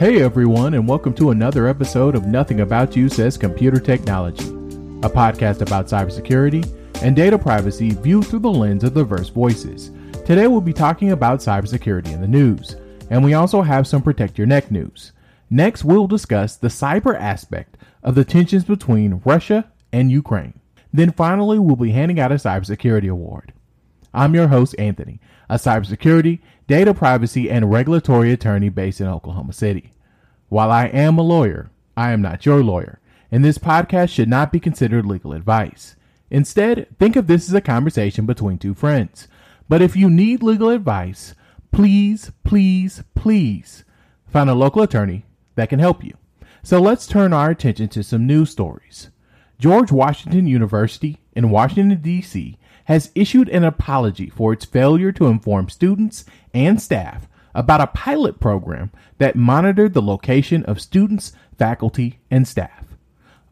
Hey everyone, and welcome to another episode of Nothing About You Says Computer Technology, a podcast about cybersecurity and data privacy viewed through the lens of diverse voices. Today we'll be talking about cybersecurity in the news, and we also have some Protect Your Neck news. Next, we'll discuss the cyber aspect of the tensions between Russia and Ukraine. Then finally, we'll be handing out a cybersecurity award. I'm your host, Anthony, a cybersecurity, data privacy, and regulatory attorney based in Oklahoma City. While I am a lawyer, I am not your lawyer, and this podcast should not be considered legal advice. Instead, think of this as a conversation between two friends. But if you need legal advice, please, please, please find a local attorney that can help you. So let's turn our attention to some news stories. George Washington University in Washington, D.C has issued an apology for its failure to inform students and staff about a pilot program that monitored the location of students, faculty, and staff.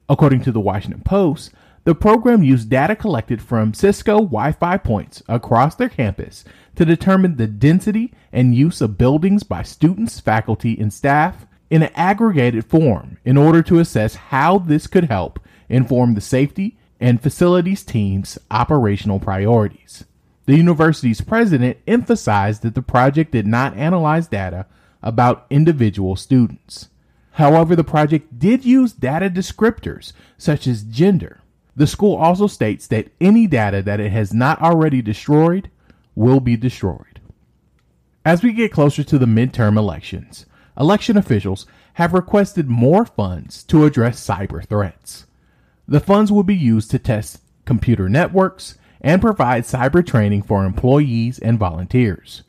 According to the Washington Post, the program used data collected from Cisco Wi Fi points across their campus to determine the density and use of buildings by students, faculty, and staff in an aggregated form in order to assess how this could help inform the safety and facilities team's operational priorities. The university's president emphasized that the project did not analyze data about individual students. However, the project did use data descriptors such as gender. The school also states that any data that it has not already destroyed will be destroyed. As we get closer to the midterm elections, election officials have requested more funds to address cyber threats. The funds will be used to test computer networks and provide cyber training for employees and volunteers.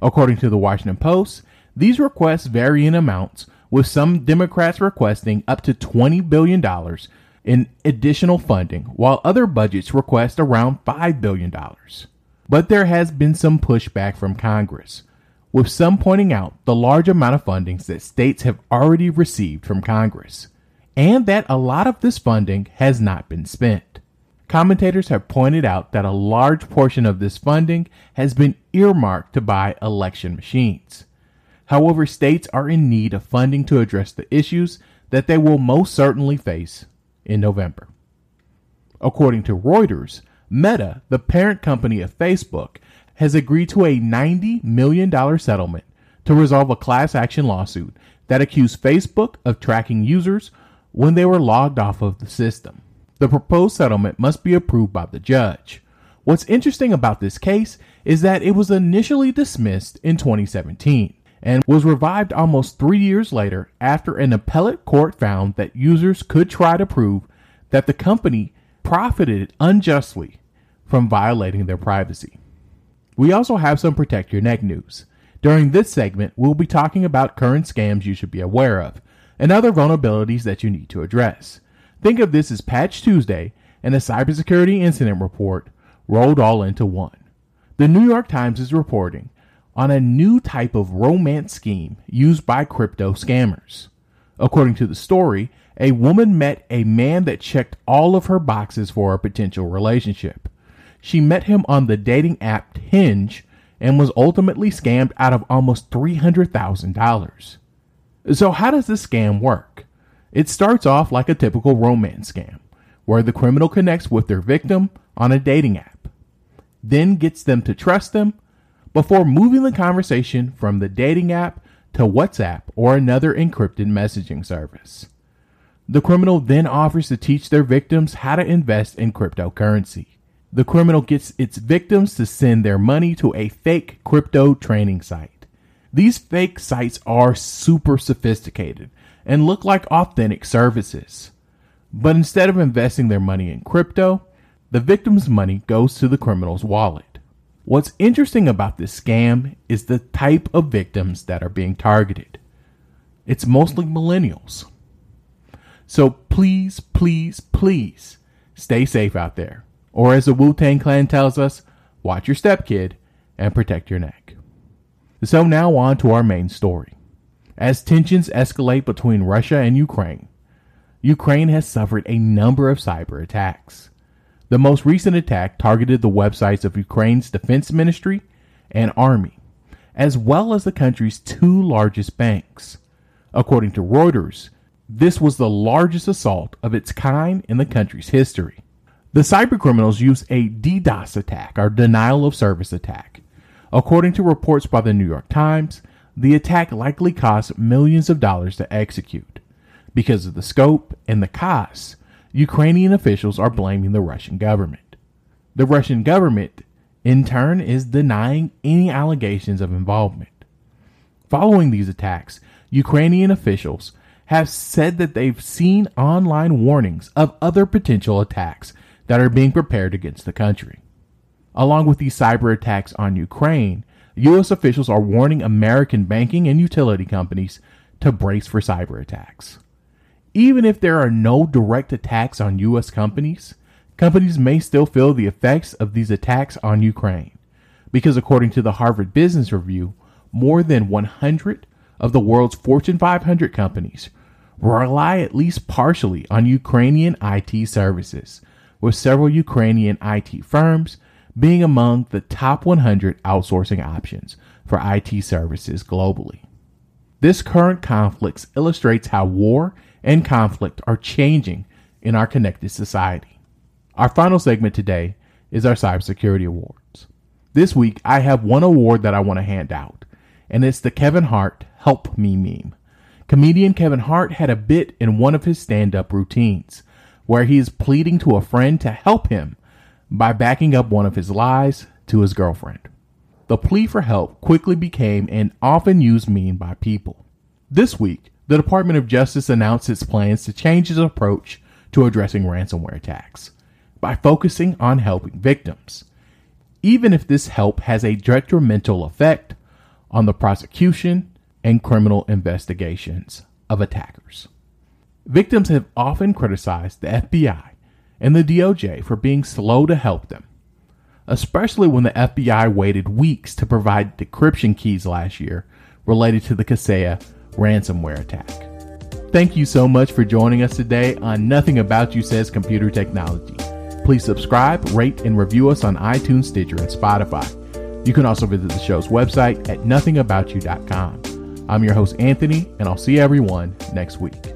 According to the Washington Post, these requests vary in amounts, with some Democrats requesting up to $20 billion in additional funding, while other budgets request around $5 billion. But there has been some pushback from Congress, with some pointing out the large amount of fundings that states have already received from Congress and that a lot of this funding has not been spent. Commentators have pointed out that a large portion of this funding has been earmarked to buy election machines. However, states are in need of funding to address the issues that they will most certainly face in November. According to Reuters, Meta, the parent company of Facebook, has agreed to a $90 million settlement to resolve a class action lawsuit that accused Facebook of tracking users when they were logged off of the system. The proposed settlement must be approved by the judge. What's interesting about this case is that it was initially dismissed in 2017 and was revived almost three years later after an appellate court found that users could try to prove that the company profited unjustly from violating their privacy. We also have some Protect Your Neck news. During this segment, we'll be talking about current scams you should be aware of, and other vulnerabilities that you need to address. Think of this as Patch Tuesday and a cybersecurity incident report rolled all into one. The New York Times is reporting on a new type of romance scheme used by crypto scammers. According to the story, a woman met a man that checked all of her boxes for a potential relationship. She met him on the dating app Hinge and was ultimately scammed out of almost $300,000. So, how does this scam work? It starts off like a typical romance scam, where the criminal connects with their victim on a dating app, then gets them to trust them before moving the conversation from the dating app to WhatsApp or another encrypted messaging service. The criminal then offers to teach their victims how to invest in cryptocurrency. The criminal gets its victims to send their money to a fake crypto training site. These fake sites are super sophisticated and look like authentic services. But instead of investing their money in crypto, the victim's money goes to the criminal's wallet. What's interesting about this scam is the type of victims that are being targeted. It's mostly millennials. So please, please, please stay safe out there. Or as the Wu Tang Clan tells us, watch your step, kid, and protect your neck. So now on to our main story. As tensions escalate between Russia and Ukraine, Ukraine has suffered a number of cyber attacks. The most recent attack targeted the websites of Ukraine's defense ministry and army, as well as the country's two largest banks. According to Reuters, this was the largest assault of its kind in the country's history. The cybercriminals used a DDoS attack, or denial of service attack. According to reports by the New York Times, the attack likely cost millions of dollars to execute. Because of the scope and the costs, Ukrainian officials are blaming the Russian government. The Russian government, in turn, is denying any allegations of involvement. Following these attacks, Ukrainian officials have said that they've seen online warnings of other potential attacks that are being prepared against the country. Along with these cyber attacks on Ukraine, U.S. officials are warning American banking and utility companies to brace for cyber attacks. Even if there are no direct attacks on U.S. companies, companies may still feel the effects of these attacks on Ukraine. Because according to the Harvard Business Review, more than 100 of the world's Fortune 500 companies rely at least partially on Ukrainian IT services, with several Ukrainian IT firms being among the top 100 outsourcing options for IT services globally. This current conflict illustrates how war and conflict are changing in our connected society. Our final segment today is our cybersecurity awards. This week, I have one award that I want to hand out, and it's the Kevin Hart Help Me meme. Comedian Kevin Hart had a bit in one of his stand up routines where he is pleading to a friend to help him by backing up one of his lies to his girlfriend. The plea for help quickly became an often used meme by people. This week, the Department of Justice announced its plans to change its approach to addressing ransomware attacks by focusing on helping victims, even if this help has a detrimental effect on the prosecution and criminal investigations of attackers. Victims have often criticized the FBI and the DOJ for being slow to help them, especially when the FBI waited weeks to provide decryption keys last year related to the Kaseya ransomware attack. Thank you so much for joining us today on Nothing About You Says Computer Technology. Please subscribe, rate, and review us on iTunes, Stitcher, and Spotify. You can also visit the show's website at nothingaboutyou.com. I'm your host, Anthony, and I'll see everyone next week.